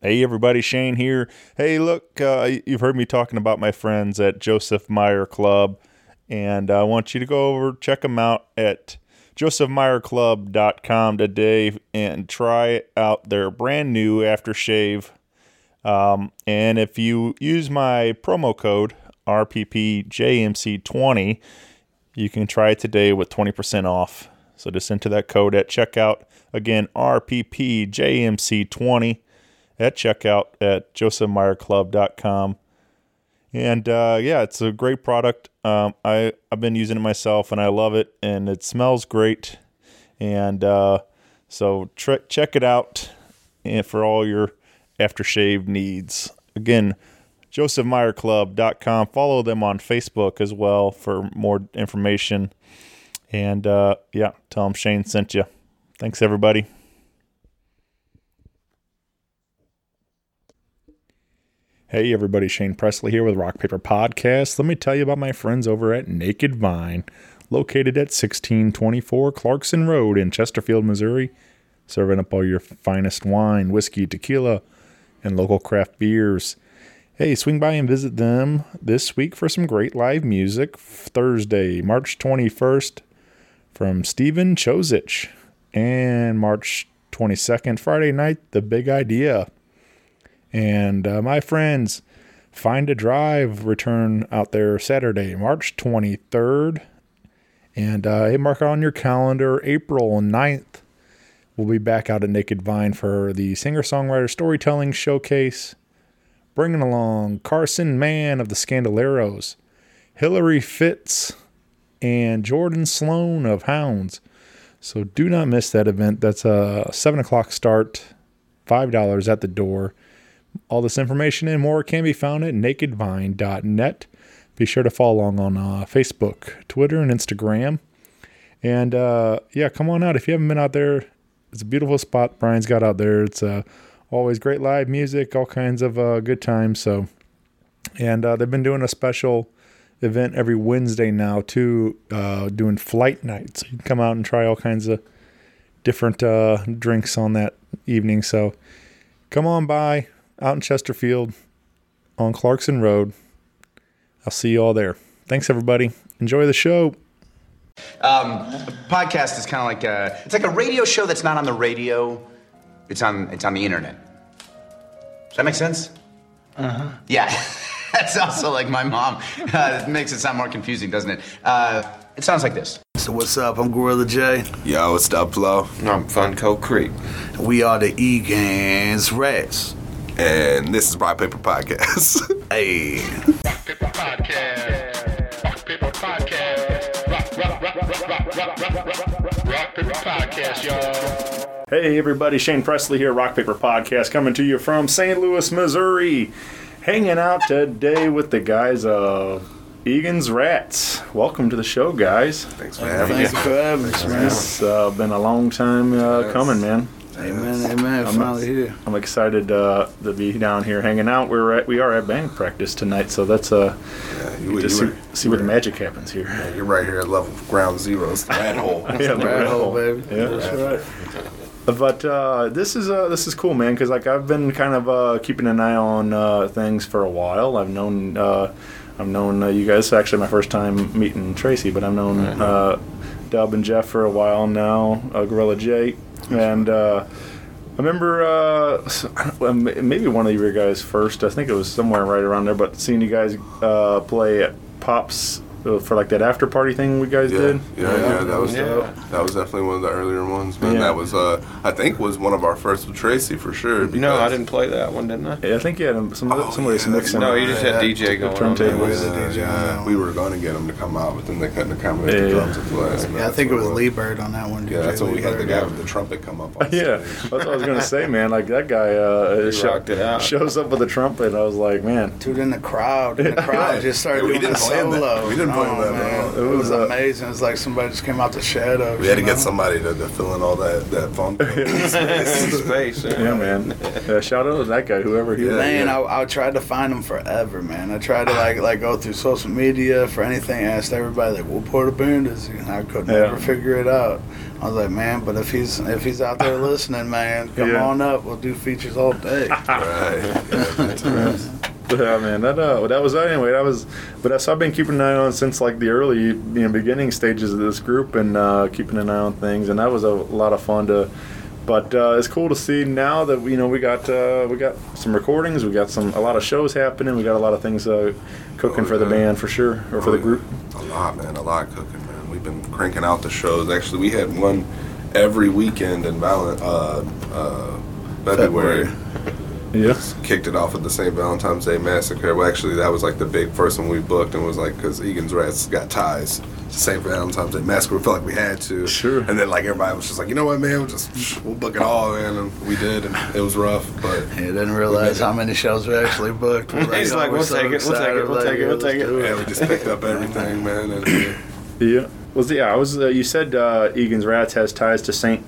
Hey, everybody, Shane here. Hey, look, uh, you've heard me talking about my friends at Joseph Meyer Club, and I want you to go over, check them out at josephmeyerclub.com today and try out their brand new aftershave. Um, and if you use my promo code RPPJMC20, you can try it today with 20% off. So just enter that code at checkout. Again, RPPJMC20 at checkout at josephmeyerclub.com. And uh, yeah, it's a great product. Um, I, I've been using it myself and I love it and it smells great. And uh, so tre- check it out and for all your aftershave needs. Again, josephmeyerclub.com. Follow them on Facebook as well for more information. And uh, yeah, tell them Shane sent you. Thanks, everybody. Hey, everybody, Shane Presley here with Rock Paper Podcast. Let me tell you about my friends over at Naked Vine, located at 1624 Clarkson Road in Chesterfield, Missouri, serving up all your finest wine, whiskey, tequila, and local craft beers. Hey, swing by and visit them this week for some great live music. Thursday, March 21st, from Steven Chozich, and March 22nd, Friday night, The Big Idea. And uh, my friends, Find a Drive return out there Saturday, March 23rd. And uh, hey, mark on your calendar, April 9th. We'll be back out at Naked Vine for the singer songwriter storytelling showcase. Bringing along Carson Mann of the Scandaleros, Hillary Fitz, and Jordan Sloan of Hounds. So do not miss that event. That's a 7 o'clock start, $5 at the door. All this information and more can be found at nakedvine.net. Be sure to follow along on uh, Facebook, Twitter, and Instagram. And uh, yeah, come on out. If you haven't been out there, it's a beautiful spot Brian's got out there. It's uh, always great live music, all kinds of uh, good times. So, and uh, they've been doing a special event every Wednesday now too, uh, doing flight nights. So you can come out and try all kinds of different drinks on that evening. So come on by out in Chesterfield on Clarkson Road. I'll see you all there. Thanks, everybody. Enjoy the show. Um, podcast is kind of like a, it's like a radio show that's not on the radio. It's on it's on the internet. Does that make sense? Uh huh. Yeah, that's also like my mom. Uh, it makes it sound more confusing, doesn't it? Uh, it sounds like this. So what's up? I'm Gorilla J. Yo, it's Dubflow. I'm Funko Creek. We are the Egan's Rats. And this is Rock Paper Podcast. Hey. Rock Paper Podcast. Rock Paper Podcast. Rock, rock, rock, rock, rock, rock, rock, rock, rock, rock Paper Podcast, y'all. Hey, everybody. Shane Presley here, Rock Paper Podcast, coming to you from St. Louis, Missouri. Hanging out today with the guys of Egan's Rats. Welcome to the show, guys. Thanks for having me. Thanks for having us, man. It's uh, been a long time uh, coming, man. Amen, amen. I'm Finally here. I'm excited uh, to be down here hanging out. We're at, we are at band practice tonight, so that's uh, Yeah, you you, just you, see, see where the magic happens here. are you're right here at level ground zero. It's the rat hole. Yeah, the Rat hole, baby. Yeah, that's right. But uh, this is uh, this is cool, man. Because like I've been kind of uh, keeping an eye on uh, things for a while. I've known uh, I've known uh, you guys. Actually my first time meeting Tracy, but I've known uh, Dub and Jeff for a while now. Uh, Gorilla J, and uh, I remember uh, maybe one of your guys first. I think it was somewhere right around there. But seeing you guys uh, play at Pops for like that after party thing we guys Yeah, did. yeah, yeah, that was Yeah. that was definitely one of the earlier ones, man. Yeah. That was uh, I think was one of our first with Tracy for sure. No, I didn't play that one, didn't I? Yeah, I think you had some somebody yeah, some mixing. No, you just had Yeah. DJ going on. turntable. Yeah, was a DJ yeah, we were gonna get him to come out, but then they couldn't accommodate Yeah. the drums at the last. Yeah, I think it was what Lee Bird on that one. Yeah, that's when we had the guy with the trumpet come up. Yeah, that's what I was gonna say, man. Like that guy uh, He sho- rocked it out. shows up with a trumpet. I was like, man, Dude in the crowd. And the crowd just started we doing didn't the solo. We didn't and on, that man. out. It was uh, amazing. It's like somebody just came out the shadows. We had to you get somebody to, to fill in all that that phone. Space. Yeah, man. Yeah, shout out to that guy, whoever he Yeah. was. Man, yeah. I, I tried to find him forever, man. I tried to like like go through social media for anything. I asked everybody like, "What part of band is he?" And I could Yeah. never figure it out. I was like, man, but if he's if he's out there listening, man, come Yeah. on up. We'll do features all day. right. Yeah, man. That uh, that was anyway. That was, but that's I've been keeping an eye on since like the early, you know, beginning stages of this group and uh, keeping an eye on things, and that was a lot of fun to. But uh, it's cool to see now that you know we got uh, we got some recordings, we got some a lot of shows happening, we got a lot of things uh, cooking Oh, for the band for sure, or for Oh, the group. A lot, man. A lot cooking, man. We've been cranking out the shows. Actually, we had one every weekend in Valen- uh, uh, February. February. Yes. Kicked it off with the St. Valentine's Day Massacre. Well, actually, that was like the big first one we booked, and was like because Egan's Rats got ties to St. Valentine's Day Massacre. We felt like we had to. Sure. And then like everybody was just like, you know what, man, we'll just we'll book it all, man, and we did, and it was rough, but He didn't realize how many shows we actually booked. We're He's oh, like, we're we'll so take it, we'll take it, we'll like, take it, we'll let's take it. yeah, we just picked up everything, man. And, Yeah. Was yeah, I was. Uh, you said uh, Egan's Rats has ties to Saint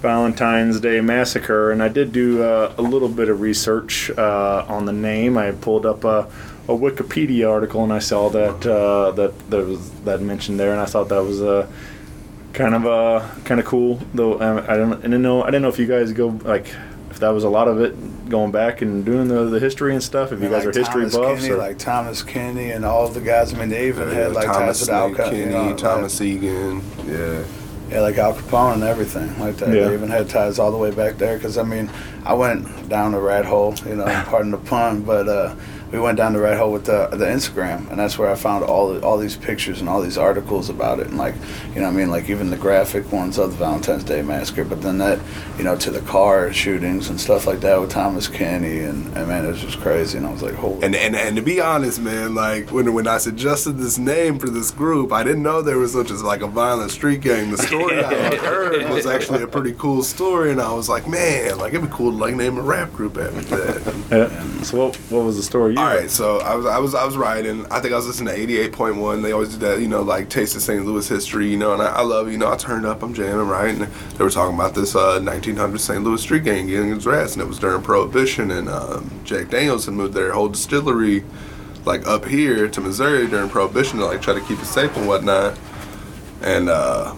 Valentine's Day Massacre, and I did do uh, a little bit of research uh, on the name. I pulled up a, a Wikipedia article, and I saw that uh, that there was that mentioned there, and I thought that was uh, kind of uh, kind of cool. Though um, I don't, I didn't know, I didn't know if you guys go like if that was a lot of it going back and doing the, the history and stuff. If you guys like are history Thomas buffs, Kenny, or, like Thomas Kinney and all the guys. I mean, they even yeah, had like Thomas ties with Al Kenny, you know, like- Thomas Egan, yeah. Yeah, like Al Capone and everything like that. Yeah. They even had ties all the way back there. Because I mean, I went down the rat hole. You know, pardon the pun, but uh, we went down the rat hole with the the Instagram, and that's where I found all all these pictures and all these articles about it, and like you know, what I mean, like even the graphic ones of the Valentine's Day massacre. But then that, you know, to the car shootings and stuff like that with Thomas Kinney, and, and man, it was just crazy. And I was like, holy. And, and and to be honest, man, like when when I suggested this name for this group, I didn't know there was such as like a violent street gang. The story I heard was actually a pretty cool story, and I was like, man, like it'd be cool to like name a rap group after that. yeah. So what, what was the story? All right, so I was I was I was writing. I think I was listening to eighty eight point one. They always do that, you know, like Taste of St. Louis history, you know. And I, I love, you know, I turned up, I'm jamming, right? And they were talking about this uh, 1900 St. Louis street gang getting rats, and it was during Prohibition. And um, Jack Daniels had moved their whole distillery, like up here to Missouri during Prohibition to like try to keep it safe and whatnot. And uh,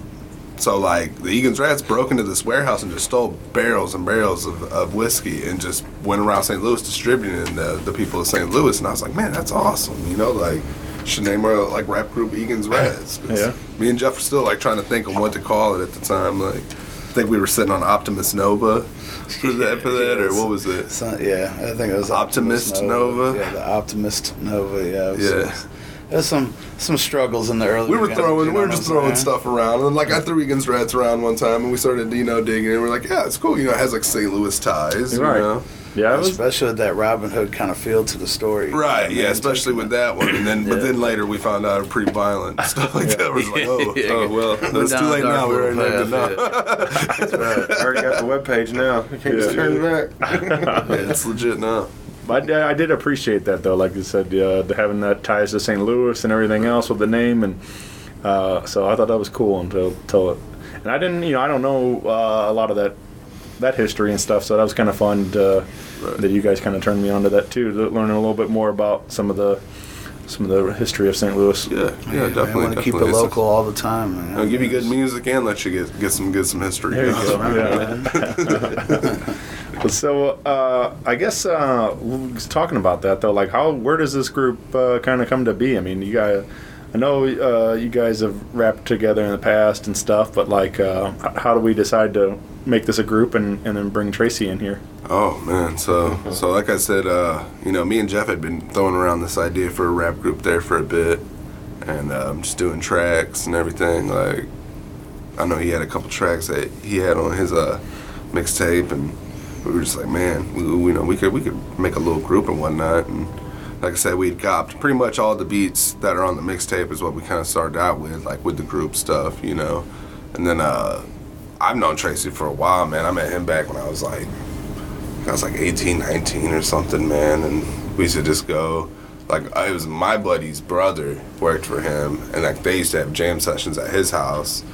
so like the Egan's Rats broke into this warehouse and just stole barrels and barrels of, of whiskey and just went around St. Louis distributing the, the people of St. Louis. And I was like, man, that's awesome. You know, like should name our like rap group Egan's Rats. Yeah. Me and Jeff were still like trying to think of what to call it at the time. Like I think we were sitting on Optimus Nova for that for that or what was it? So, yeah, I think it was Optimist Nova. Yeah, the Optimist Nova. Yeah. Yeah. There's some some struggles in the early. We were throwing, you we were just throwing saying? stuff around, and like I threw Egan's Rats around one time, and we started, you know, digging, and we're like, yeah, it's cool, you know, it has like St. Louis ties, you Right. know, Yeah, was. Especially with that Robin Hood kind of feel to the story. right, I mean, yeah, especially with that one, and then but then later we found out it was pretty violent and stuff like that. We're just like, oh, Yeah. oh, oh well, Went it's too late now. We already little named it now. path, That's right. Already got the webpage now. You can't just Yeah. turn it back. Yeah, it's legit now. But I, I did appreciate that though, like you said, uh, having that ties to St. Louis and everything else with the name, and uh, so I thought that was cool until, until it. And I didn't, you know, I don't know uh, a lot of that that history and stuff, so that was kind of fun to, that you guys kind of turned me onto that too, to learn a little bit more about some of the some of the history of St. Louis. Yeah, yeah, Yeah, definitely. I want to keep it local all the time. Man. I'll give you good music and let you get get some get some history. There you go. Yeah. But so uh, I guess uh, talking about that though, like how where does this group uh, kind of come to be? I mean, you guys, I know uh, you guys have rapped together in the past and stuff, but like, uh, how do we decide to make this a group and, and then bring Tracy in here? Oh man, so so like I said, uh, you know, me and Jeff had been throwing around this idea for a rap group there for a bit, and um, just doing tracks and everything. Like, I know he had a couple tracks that he had on his uh, mixtape, and we were just like, man, we, we know we could we could make a little group and whatnot. And like I said, we'd copped pretty much all the beats that are on the mixtape is what we kind of started out with, like with the group stuff, you know. And then uh, I've known Tracy for a while, man. I met him back when I was like I was like 18, 19 or something, man. And we used to just go like it was my buddy's brother worked for him, and like they used to have jam sessions at his house,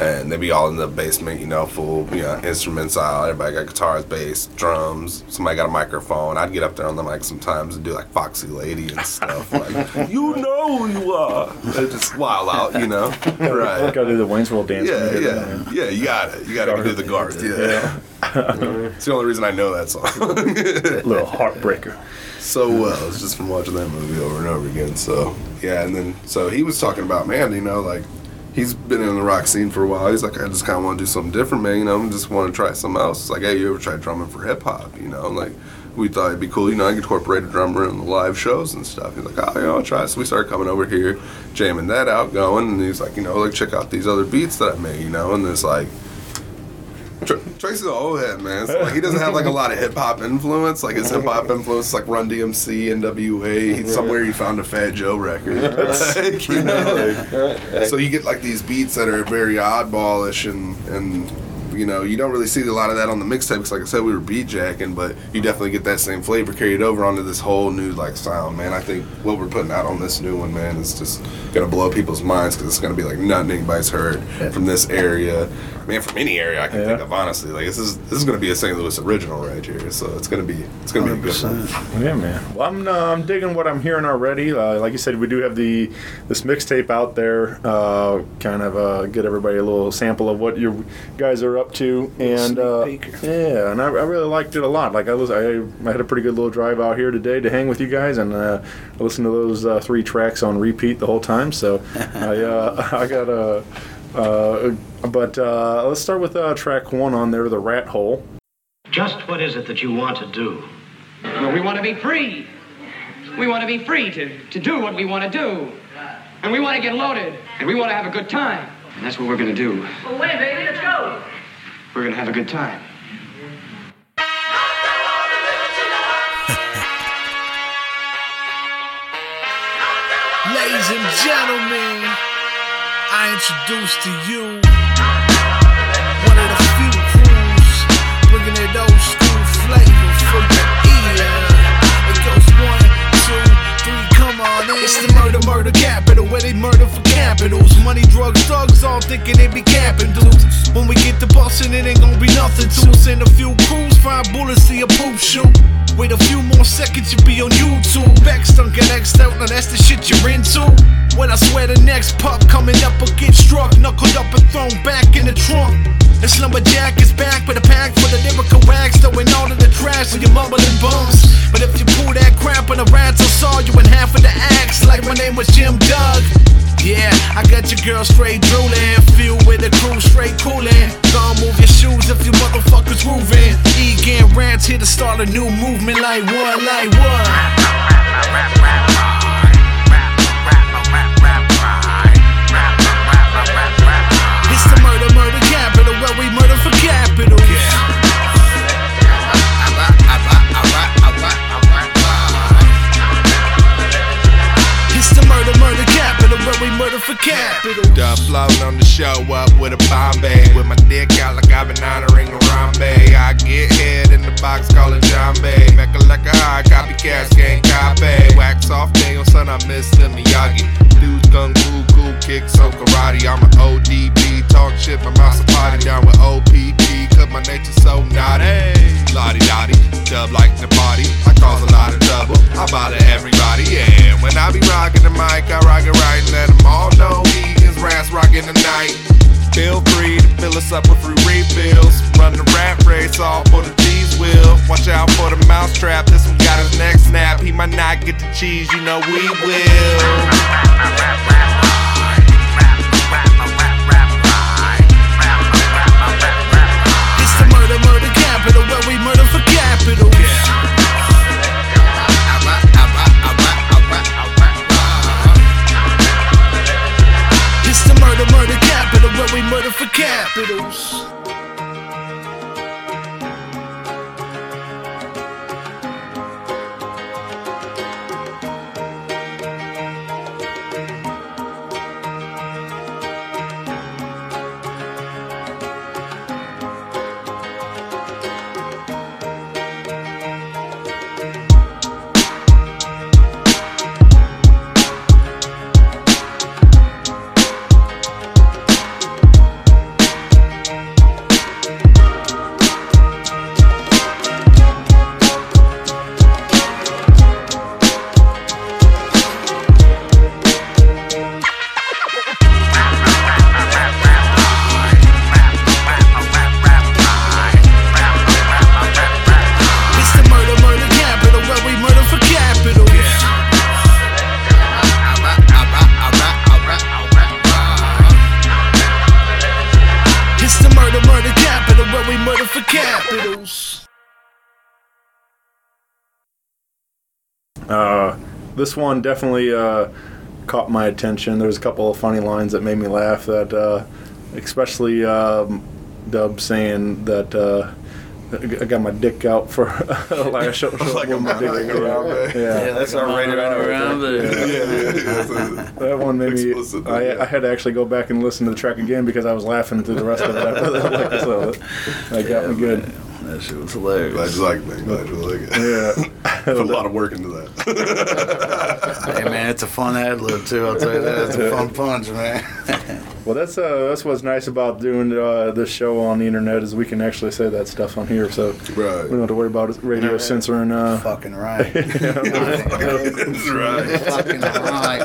and they'd be all in the basement, you know, full you know instruments out. Everybody got guitars, bass, drums. Somebody got a microphone. I'd get up there on the mic sometimes and do like Foxy Lady and stuff. like you know who you are. They'd just wild out, you know. Right. Gotta do the Wayne's World dance. Yeah, yeah, yeah. You got it. You got to do the Garth. Yeah, it's the only reason I know that song. Little heartbreaker. so uh, well. It's just from watching that movie over and over again. So yeah, and then so he was talking about man, you know, like he's been in the rock scene for a while. He's like, I just kind of want to do something different, man. You know, I just want to try something else. It's like, hey, you ever tried drumming for hip hop? You know, like we thought it'd be cool. You know, I could incorporate a drummer in the live shows and stuff. He's like, oh, yeah, I'll try. So we started coming over here, jamming that out, going, and he's like, you know, like check out these other beats that I made. You know, and it's like. Tr- Tracy's an old head, man. So, like, he doesn't have like a lot of hip hop influence. Like his hip hop influence, is, like Run DMC, NWA. He, somewhere he found a Fat Joe record. Like, you know, like- so you get like these beats that are very oddballish and and you know you don't really see a lot of that on the mixtape because like I said we were beat jacking, but you definitely get that same flavor carried over onto this whole new like sound, man. I think what we're putting out on this new one, man, is just gonna blow people's minds because it's gonna be like nothing anybody's heard from this area, man, from any area I can think of. Honestly, like this is this is gonna be a St. Louis original right here, so it's gonna be it's gonna be a good one. Yeah, man. Well, I'm, uh, I'm digging what I'm hearing already. Uh, like you said, we do have the this mixtape out there. Uh, kind of uh, get everybody a little sample of what you guys are up to, and uh, yeah, and I, I really liked it a lot. Like I was, I, I had a pretty good little drive out here today to hang with you guys, and uh, I listened to those uh, three tracks on repeat the whole time. So I uh, I got a. Uh, but uh, let's start with uh, track one on there, the Rat Hole. Just what is it that you want to do? Well, we want to be free. We want to be free to, to do what we want to do. And we want to get loaded. And we want to have a good time. And that's what we're going to do. Well, wait, baby, let's go. We're going to have a good time. Ladies and gentlemen, I introduce to you It's the murder, murder capital where they murder for capitals. Money, drugs, thugs, all thinking they be capping dudes. When we get to bustin', it ain't gonna be nothing to. Send a few crews, five bullets, see a poop shoot. Wait a few more seconds, you'll be on YouTube. Back stunk and X'd out, now that's the shit you're into. When I swear the next pup coming up will get struck, knuckled up and thrown back in the trunk. This lumberjack is back with a pack for the lyrical wax, throwing all of the trash when you're mumbling bums. But if you pull that crap on the rats, I'll saw you in half of the axe, like my name was Jim Doug. Yeah, I got your girl straight drooling, feel with the crew straight cooling. Gonna move your shoes if you motherfuckers grooving. Egan rants here to start a new movement like what, like what? We capital. Dub floating on the show up with a Bombay. With my dick out like I've been honoring Harambe. I get head in the box, call it Bay. Mecca like a high copycat, skank copy. Wax off day on son, I miss the Miyagi. Dudes kung fu, cool kicks, so karate. I'm an ODB, talk shit from a party down with OPP. Cause my nature so naughty. Lottie dotty, dub like the party. I cause a lot of trouble. I bother everybody, yeah. When I be rocking the mic, I rock it right and let them all know Egan's rats rocking the night. Feel free to fill us up with free refills. Run the rat race all for the cheese will. Watch out for the mousetrap. This one got his neck snap. He might not get the cheese, you know we will. We murder for capitals. One definitely uh, caught my attention. There was a couple of funny lines that made me laugh. That uh, especially um, Dub saying that. Uh, I got my dick out for like I show, show Like a with my dick. mountain around Yeah, there. yeah. That's our rated R. around right there. there. That one made me. Explicit, I, yeah. I had to actually go back and listen to the track again because I was laughing through the rest of it. After that. Like, so that got me good. That shit was hilarious. Glad hilarious. you like it, man. Glad you like it. Yeah. Put a lot of work into that. Hey man, it's a fun ad lib too. I'll tell you that. It's a fun punch, man. Well, that's uh, that's what's nice about doing uh, this show on the internet is we can actually say that stuff on here, so right. we don't have to worry about radio censoring. Uh, Fucking right. That's right. Fucking right.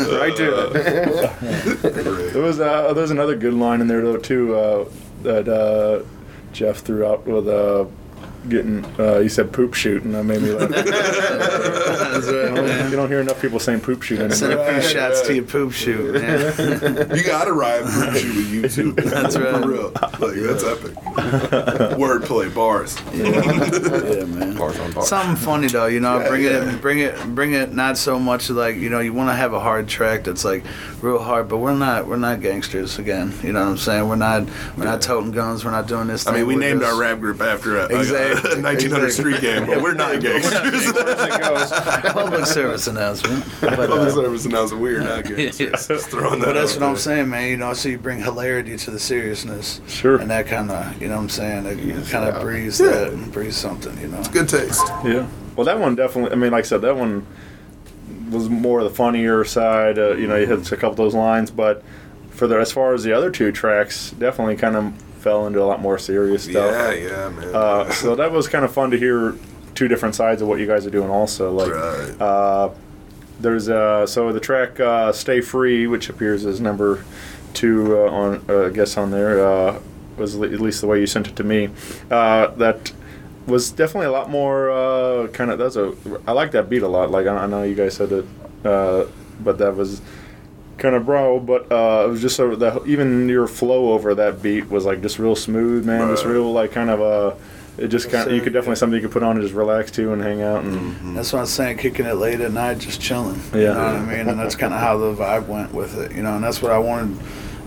right to it. There was uh, there's another good line in there though too uh, that uh, Jeff threw out with uh, getting. Uh, he said poop shoot, and that made me laugh. That's right, man. you don't hear enough people saying poop shoot Send anymore. a few shots to your poop shoot, man. You gotta ride poop shoot with YouTube. That's right. For real. Like, that's epic. Wordplay, bars. Yeah, man. Bars on bars. Something funny though, you know, Yeah, bring yeah. it, bring it, bring it. Not so much like you know, you want to have a hard track that's like real hard, but we're not, we're not gangsters again. You know what I'm saying? We're not, we're not toting guns. We're not doing this. I mean, thing we with named this. our rap group after a, a- Exactly. a 1900 Exactly. street game, but we're not gangsters. public service announcement. But, Public uh, service announcement. we're not gangsters. Just throwing that But that's out what I'm saying, man. You know, so you bring hilarity to the seriousness. Sure. And that kind of, you know what I'm saying? It kind yeah. of breathes Yeah. that, breathes something, you know? Good taste. Yeah. Well, that one definitely. I mean, like I said, that one was more the funnier side. Uh, you know, you hit a couple of those lines, but for the as far as the other two tracks, definitely kind of fell into a lot more serious stuff. Yeah, yeah, man. Uh, so that was kind of fun to hear two different sides of what you guys are doing. Also, like Right. uh, there's uh, so the track uh, "Stay Free," which appears as number two uh, on uh, I guess on there uh, was at least the way you sent it to me. Uh, that was definitely a lot more uh, kind of. That's a I like that beat a lot. Like I, I know you guys said it, uh, but that was kind of bro. But uh, it was just so that even your flow over that beat was like just real smooth, man. Just real like kind of uh, it just kind of you could definitely something you could put on and just relax to and hang out and. Mm-hmm. That's what I'm saying, kicking it late at night, just chilling. You Yeah. know what I mean? And that's kind of how the vibe went with it, you know? And that's what I wanted.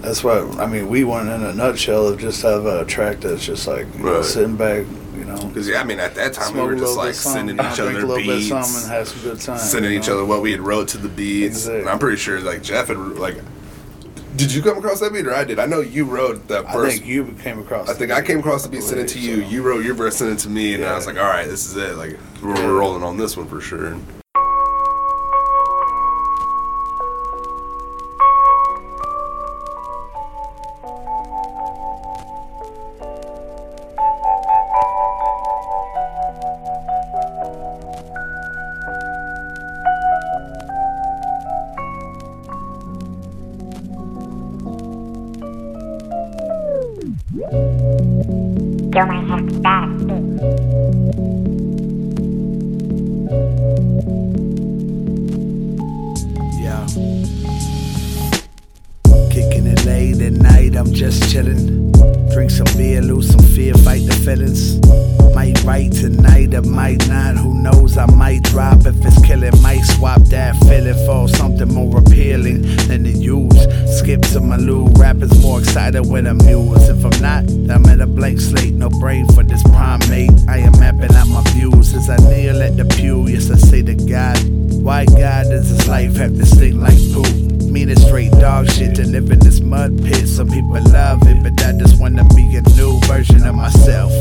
That's what, I mean, we wanted in a nutshell of just have a track that's just like, you know, sitting back, you know. Because yeah, I mean, at that time we were just like sending know, each other a little bit beats, and have some good time. sending you each other what we had wrote to the beats. Exactly. And I'm pretty sure like Jeff had like. Did you come across that beat or I did? I know you wrote that first. I think you came across I think I came across the beat, sent it to you. So- You wrote your verse, sent it to me, and I was like, "All right, this is it. Like, we're, Yeah. we're rolling on this one for sure." Not. Who knows? I might drop if it's killing. Might swap that feeling for something more appealing than the use. Skip to my loo. Rappers more excited when I'm used. If I'm not, I'm at a blank slate. No brain for this primate. I am mapping out my views as I kneel at the pew. Yes, I say to God, why God does this life have to stink like poop? Mean it's straight dog shit to live in this mud pit. Some people love it, but I just wanna be a new version of myself.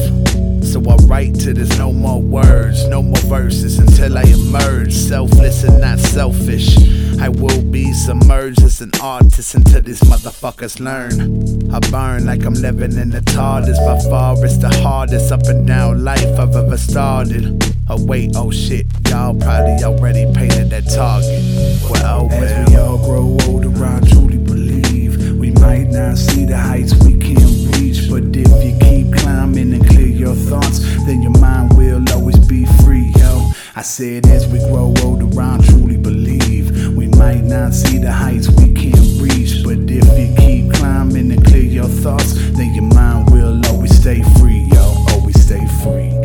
So I write to there's no more words, no more verses until I emerge. Selfless and not selfish. I will be submerged as an artist until these motherfuckers learn. I burn like I'm living in the TARDIS. By far, it's the hardest up and down life I've ever started. Oh, wait, oh shit, y'all probably already painted that target. Well, oh, As we all grow older, I truly believe we might not see the heights we can reach. But if you keep climbing and clear your thoughts, then your mind will always be free, yo. I said, as we grow older, I truly believe might not see the heights we can reach. But if you keep climbing and clear your thoughts, then your mind will always stay free,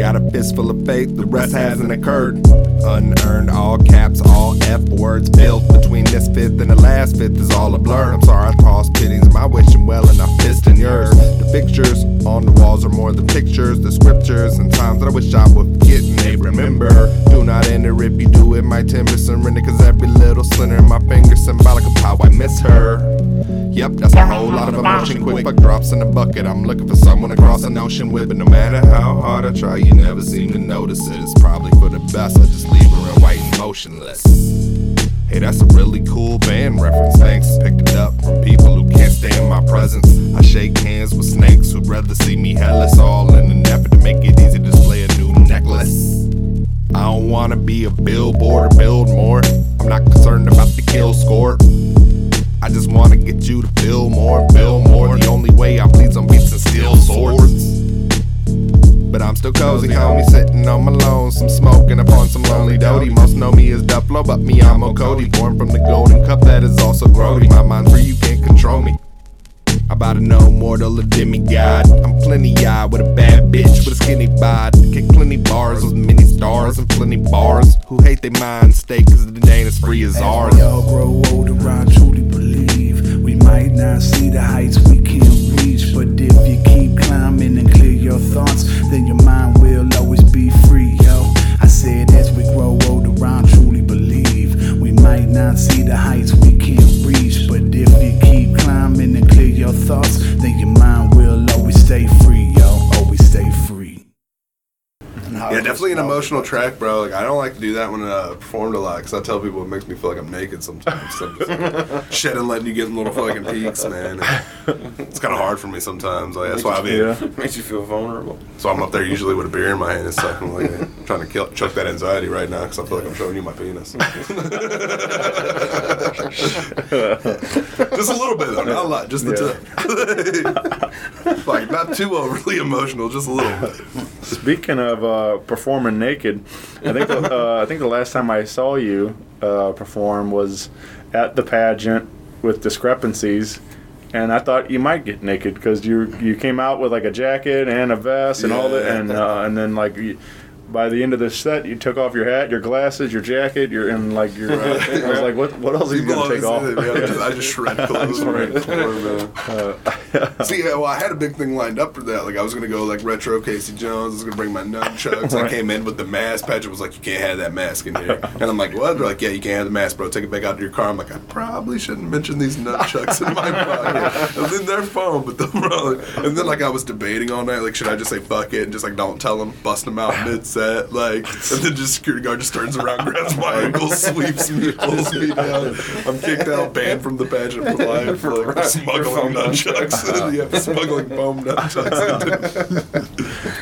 got a fistful of faith, the rest hasn't occurred. Unearned, all caps, all F words built between this fifth and the last fifth is all a blur. I'm sorry, I toss pittings, my wishing well and I fist in yours. The pictures on the walls are more than pictures, the scriptures and times that I wish I would forget and they remember. Do not enter if you do it, my timber surrender, cause every little splinter in my finger miss her. Yep, that's a whole lot of emotion. Quick drops in bucket. I'm looking for someone across an ocean with, but no matter how hard I try, you never seem to notice it. It's probably for the best. I just leave her in white and motionless. Hey, that's a really cool band reference. Thanks. Picked it up from people who can't stand my presence. I shake hands with snakes who'd rather see me headless, all in an effort to make it easy to display a new necklace. I don't wanna be a billboard or build more. I'm not concerned about the kill score. I just wanna get you to build more, build more. The only way I bleed on beats and steel swords. But I'm still cozy, homie, sitting on my lonesome, some smoking upon some lonely doty. Most know me as Dubflow, but me, I'm Cody, born from the golden cup that is also grody. My mind's free, you can't control me. I about to know mortal or demigod. I'm plenty eyed with a bad bitch with a skinny bod. Kick plenty bars with many stars and plenty bars who hate they mind state cause it ain't as free as ours. As we all grow older, I truly believe might not see the heights we can reach, but if you keep climbing and clear your thoughts, then your mind will always be free, yo. I said as we grow older, I truly believe we might not see the heights we can reach, but if you keep climbing and clear your thoughts, then your mind will always stay free, Yeah, definitely an emotional track, bro. Like I don't like to do that when uh, I performed a lot because I tell people it makes me feel like I'm naked sometimes. So I'm just shedding, letting you get in little fucking peaks, man. It's kind of hard for me sometimes. Like that's why I mean, Yeah. Makes you feel vulnerable. so I'm up there usually with a beer in my hand and stuff. I'm like I'm trying to kill, choke that anxiety right now because I feel like I'm showing you my penis. just a little bit though, not a lot, just the tip. Like not too overly emotional, just a little bit. Speaking of uh, performing naked, I think the, uh, I think the last time I saw you uh, perform was at the pageant with discrepancies, and I thought you might get naked because you you came out with like a jacket and a vest and all that, and uh, and then like. You, by the end of the set, you took off your hat, your glasses, your jacket, your and like your. Uh, I was like, what? What else are you gonna take off? that. I just shred clothes right before. Uh, See, well, I had a big thing lined up for that. Like, I was gonna go like retro Casey Jones. I was gonna bring my nunchucks. I came in with the mask. Patrick was like, "You can't have that mask in here," and I'm like, "What?" They're like, "Yeah, you can't have the mask, bro. Take it back out to your car." I'm like, "I probably shouldn't mention these nunchucks in my pocket." And then they're phone, but the bro. And then like I was debating all night. Like, should I just say fuck it and just like don't tell them, bust them out mid set, like, and then just security guard just turns around, grabs my ankle, sweeps me, pulls me down. I'm kicked out, banned from the pageant for life for like smuggling nunchucks. yeah, smuggling foam nunchucks.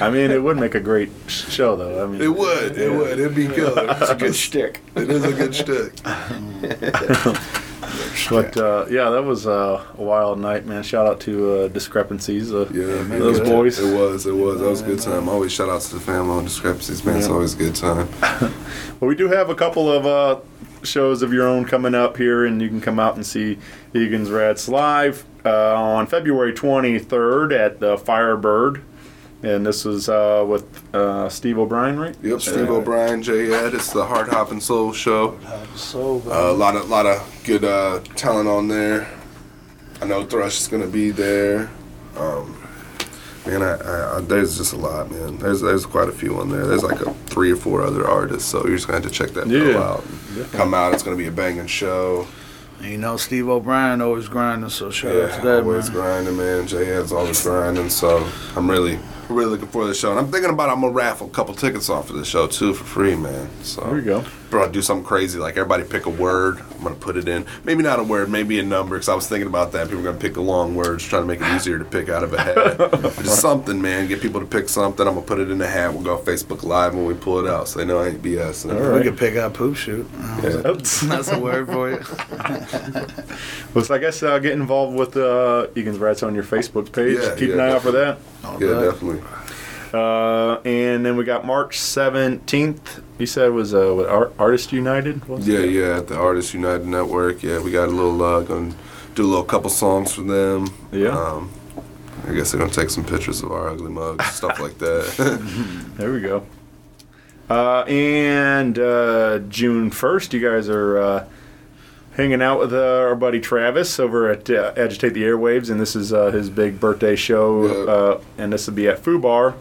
I mean, it would make a great show, though. I mean, it would, it would, it'd be good. It's a good shtick. It is a good shtick. But uh, yeah, that was uh, a wild night, man. Shout out to uh, Discrepancies, uh, Yeah, those boys. It was, it was. That was a good time. Always shout outs to the family on discrepancies, man. It's always a good time. Well, we do have a couple of uh, shows of your own coming up here, and you can come out and see Egan's Rats live uh, on February 23rd at the Firebird. And this is uh, with uh, Steve O'Brien, right? Yep, Steve O'Brien, Jay Ed. It's the Hard Hop and Soul show. So Uh, a lot of lot of good uh, talent on there. I know Thrush is gonna be there. Um, man, I, I, I, there's just a lot, man. There's there's quite a few on there. There's like a three or four other artists, so you're just gonna have to check that bill Yeah. out. Come out. It's gonna be a banging show. You know, Steve O'Brien always grinding, so shout Yeah, out to that, always man. grinding, man. Jay Ed's always grinding, so I'm really, really looking forward to the show. And I'm thinking about I'm gonna raffle a couple tickets off for the show too for free, man. So There you go. Bro, do something crazy like everybody pick a word. I'm gonna put it in. Maybe not a word, maybe a number. Because I was thinking about that. People are gonna pick a long words, trying to make it easier to pick out of a hat. Just something, man. Get people to pick something. I'm gonna put it in a hat. We'll go Facebook Live when we pull it out, so they know I ain't BS. We could pick out poop shoot. Yeah. That's a word for you. Well, so I guess uh, get involved with uh, Egan's Rats on your Facebook page. Yeah, Keep yeah, an eye out for that. Yeah, definitely. Uh, and then we got March 17th. You said was uh, with Art- Artist United? Yeah, it? yeah, at the Artist United Network. Yeah, we got a little, uh, gonna do a little couple songs for them. Yeah. Um, I guess they're gonna take some pictures of our ugly mugs, stuff like that. There we go. Uh, and uh, June 1st, you guys are uh, hanging out with uh, our buddy Travis over at uh, Agitate the Airwaves, and this is uh, his big birthday show, uh, and this will be at Fubar.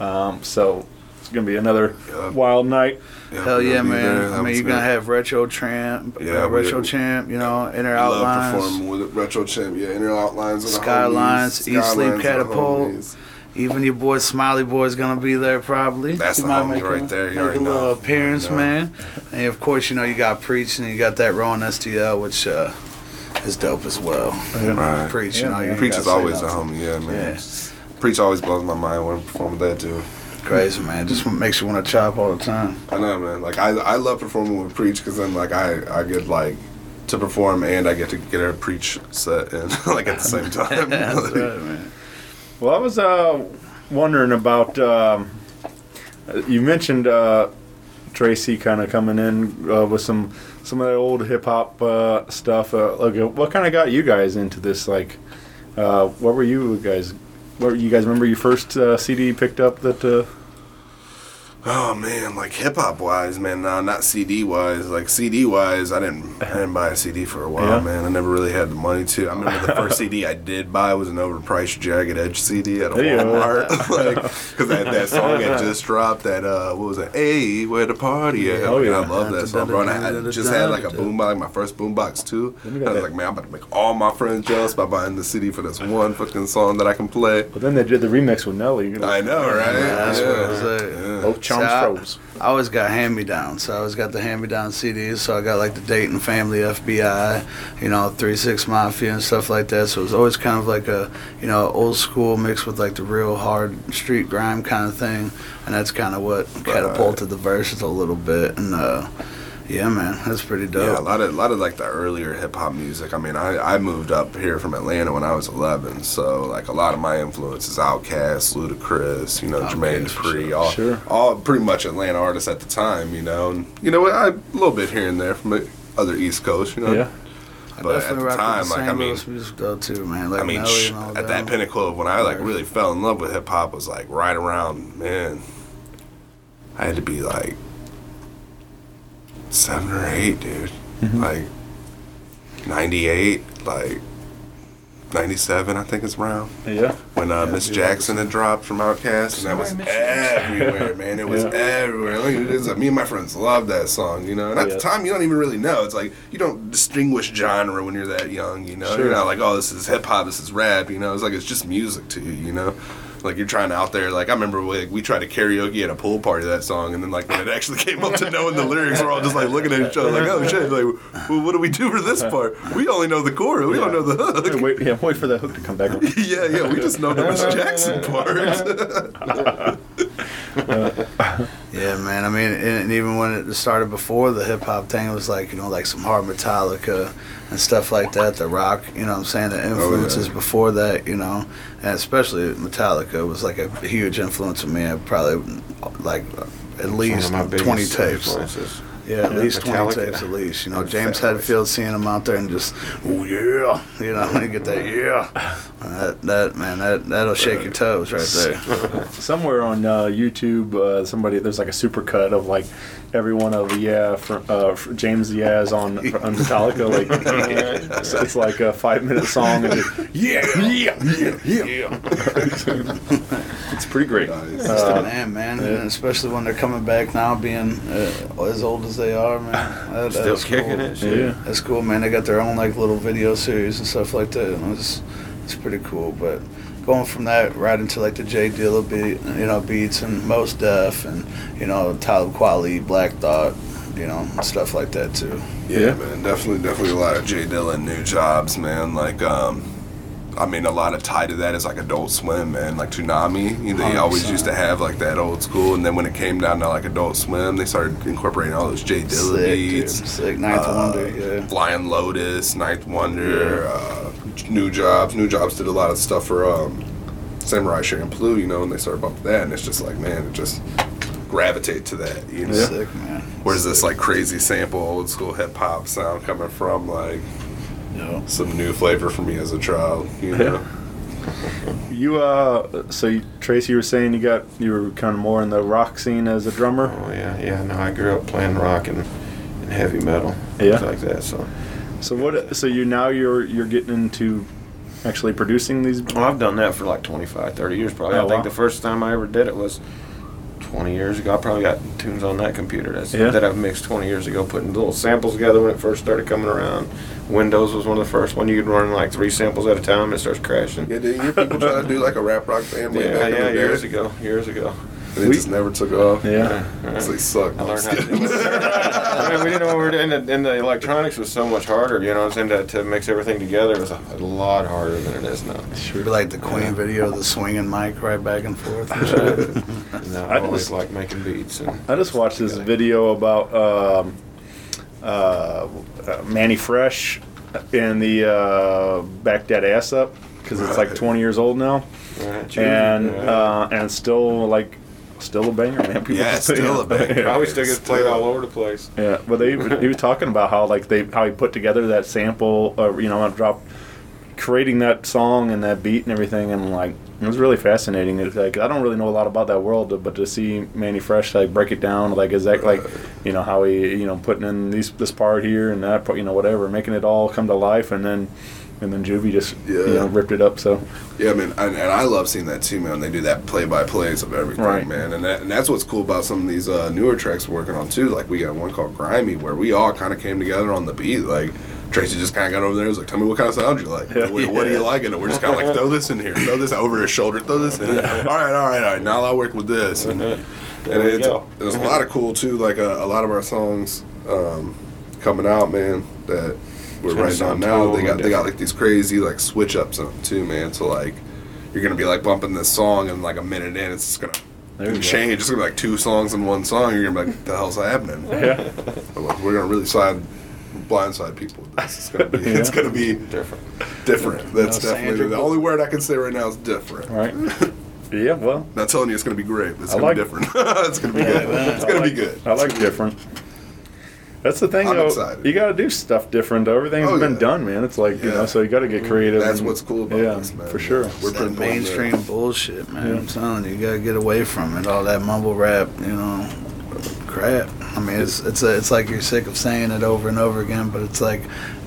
Um, so it's going to be another wild night. Hell yeah, man! I mean, you're gonna have retro tramp, Yeah, uh, retro champ, you know, inner I love performing with retro champ. Yeah, inner outlines. of skylines, homies, eat sleep Skylines of catapult. Homies. Even your boy SmileyBoy's gonna be there probably. That's He the might homie make a- right there, you Make a little know. appearance, man. And of course, you know you got Preach and you got that Rowan STL, which uh, is dope as well. Right. Preach, you know, you Preach is always a nothing. homie. Yeah, man. Yeah. Preach always blows my mind when I perform with that too. Crazy man, just makes you want to chop all the time. I know, man. Like I, I love performing with Preach because then like I, I get like to perform and I get to get a Preach set in like at the same time. That's right, man. Well, I was uh, wondering about. Um, you mentioned uh, Tracy kind of coming in uh, with some some of the old hip hop uh, stuff. Uh, like, uh, what kind of got you guys into this? Like, what were you guys? What you guys remember your first CD you picked up that? Oh man, like hip hop wise, man. Nah, not CD wise. Like CD wise, I didn't. I didn't buy a CD for a while, Yeah. man. I never really had the money to. I remember the first CD I did buy was an overpriced Jagged Edge CD at a Hey-o. Walmart, like because that, that song had just dropped. That uh, what was it? Hey, where the party at? Oh, yeah. I love that song, bro. And I, I just had like a boombox, like my first boombox too. Then we I was like, man, I'm about to make all my friends jealous by buying the CD for this one fucking song that I can play. but then they did the remix with Nelly. I know, right? That's what I was Yeah. like. Yeah. Both charms See, I- always got hand me downs. So I always got the hand me down CDs. So I got like the Dayton Family FBI, you know, Three Six Mafia and stuff like that. So it was always kind of like a, you know, old school mixed with like the real hard street grime kind of thing. And that's kind of what catapulted the verses a little bit. And uh, yeah, man, that's pretty dope. Yeah, a lot of a lot of like the earlier hip hop music. I mean, I, I moved up here from Atlanta when I was 11, so like a lot of my influences: Outkast, Ludacris, you know, Jermaine Dupri, all Sure. all pretty much Atlanta artists at the time. You know, and you know, I, a little bit here and there from the other East Coast. You know, Yeah. I but at the time, the like I mean, music though too, man. Like I mean, sh- at that. that pinnacle of when I like really fell in love with hip hop was like right around man. I had to be like seven or eight, dude. Like ninety eight, like ninety seven, I think it's around Yeah. when uh, Miss Jackson had dropped from Outkast, and that was everywhere, man. It was Yeah. everywhere. Like, it is, me and my friends loved that song, you know. And at Yeah. the time, you don't even really know. It's like you don't distinguish genre when you're that young, you know. Sure. You're not like, oh, this is hip hop, this is rap, you know. It's like it's just music to you, you know. Like you're trying to out there. Like I remember we, we tried to karaoke at a pool party that song, and then like when it actually came up to knowing the lyrics, we're all just like looking at each other, like, oh shit, like, well, what do we do for this part? We only know the chorus. We don't know the hook. Hey, wait, yeah, wait for the hook to come back. yeah, yeah, we just know the Miss Jackson part. Yeah, man. I mean, and, even when it started before the hip hop thing, it was like you know, like some hard Metallica and stuff like that. The rock, you know, what I'm saying the oh, influences before that, you know, and especially Metallica was like a huge influence on me. I probably like at least One of my twenty tapes. influences. Yeah, at Yeah, least Metallica. twenty tapes at least. You know, And James Fat Hetfield seeing him out there and just, oh yeah, you know, you get that yeah, that that man, that that'll shake your toes right there. Somewhere on uh, YouTube, uh, somebody there's like a supercut of like every one of the yeah for, uh, for James Diaz on on Metallica. Like it's, it's like a five minute song. And just, yeah, yeah, yeah, yeah. it's pretty great. It's Uh, the man, man, yeah. and especially when they're coming back now, being uh, as old as they are, man. That, Still that's kicking cool. it, shit. Yeah. That's cool, man. They got their own like little video series and stuff like that. And it's it's pretty cool. But going from that right into like the Jay Dilla beat, you know, beats and Mos Def and you know Talib Kweli, Black Thought, you know, stuff like that too. Yeah, man, definitely, definitely a lot of Jay Dilla Nujabes, man. Like, um, I mean, a lot of tie to that is like Adult Swim, and Like Toonami, you know, they always 100%. used to have like that old school, and then when it came down to like Adult Swim, they started incorporating all those Jay Dilla Sick, dude. beats. Sick. Ninth Wonder, yeah. Flying Lotus, Ninth Wonder, uh, Nujabes. New Jobs did a lot of stuff for um, Samurai Champloo, you know, and they started bumping that, and it's just like, man, it just gravitate to that, you know. Sick, man. Where's this like crazy sample old school hip hop sound coming from? Like Yeah. some new flavor for me as a child, you know. You uh, so you, Tracy, you were saying you got you were kind of more in the rock scene as a drummer. Oh yeah, yeah. No, I grew up playing rock and, and heavy metal, Yeah. like that. So So what? So you now you're you're getting into actually producing these. well, I've done that for like 25, 30 years probably. Oh, I think wow. the first time I ever did it was 20 years ago. I probably got tunes on that computer that's, Yeah. that I've mixed 20 years ago, putting little samples together when it first started coming around. Windows was one of the first one. You could run like three samples at a time and it starts crashing. Yeah, didn't you people try to do like a rap rock band way Yeah, back yeah, years ago, years ago. And it just never took off. Yeah. So they suck. I learned how to do it. I mean, we didn't know what we were doing. And the, and the electronics was so much harder, you know what I'm saying? To, to mix everything together was a, a lot harder than it is now. Sure. Be like the Queen video, the swinging mic right back and forth. And shit. And I I always just- like making beats. And I just watched this video about um, uh, uh, Mannie Fresh and the uh, back that ass up because it's like 20 years old now, Right, and yeah. uh, and still like still a banger, man. People Yeah, just- still a banger. Probably still gets played all over the place. Yeah, but they he was talking about how like they how he put together that sample, uh, you know, and drop creating that song and that beat and everything, and like it was really fascinating. It's like I don't really know a lot about that world, but to see Mannie Fresh like break it down, like is that like you know how he you know putting in these this part here and that part, you know whatever, making it all come to life, and then and then Juvie just you know ripped it up. So Yeah, man, and, and I love seeing that too, man. They do that play by plays of everything, Right. man, and that, and that's what's cool about some of these uh, newer tracks we're working on too. Like we got one called Grimy, where we all kind of came together on the beat. Like Tracy just kind of got over there, and was like, "Tell me what kind of sound you like. Yeah. What, what do you like?" And we're just kind of like, "Throw this in here, throw this over his shoulder, throw this in." Here. All right, all right, all right. Now I'll work with this. And, and it's, there's a lot of cool too. Like uh, a, a lot of our songs um, coming out, man. That we're It's gonna writing on now. They totally got they got like these crazy like switch ups on them too, man. So like you're gonna be like bumping this song and like a minute in, it's just gonna There you go. change. It's gonna be like two songs in one song. You're gonna be like, the hell's happening?" yeah, But, like, we're gonna really side blindside people with this. It's gonna be it's gonna be Different. different. That's No, definitely Sandra the only word I can say right now is different. right. Yeah, well, Not telling you it's gonna be great, but it's I gonna like- be different. it's gonna be good. It's gonna be good. I like different. That's the thing, I'm though. excited. You got to do stuff different. though. Everything's Oh, been yeah. done, man. It's like you know, so you got to get mm-hmm. creative. That's and- what's cool about yeah, this, man. for sure. We're that pinpointing mainstream that. bullshit, man. I'm telling you, you gotta get away from it. All that mumble rap, you know, crap. I mean, it's it's a, it's like you're sick of saying it over and over again, but it's like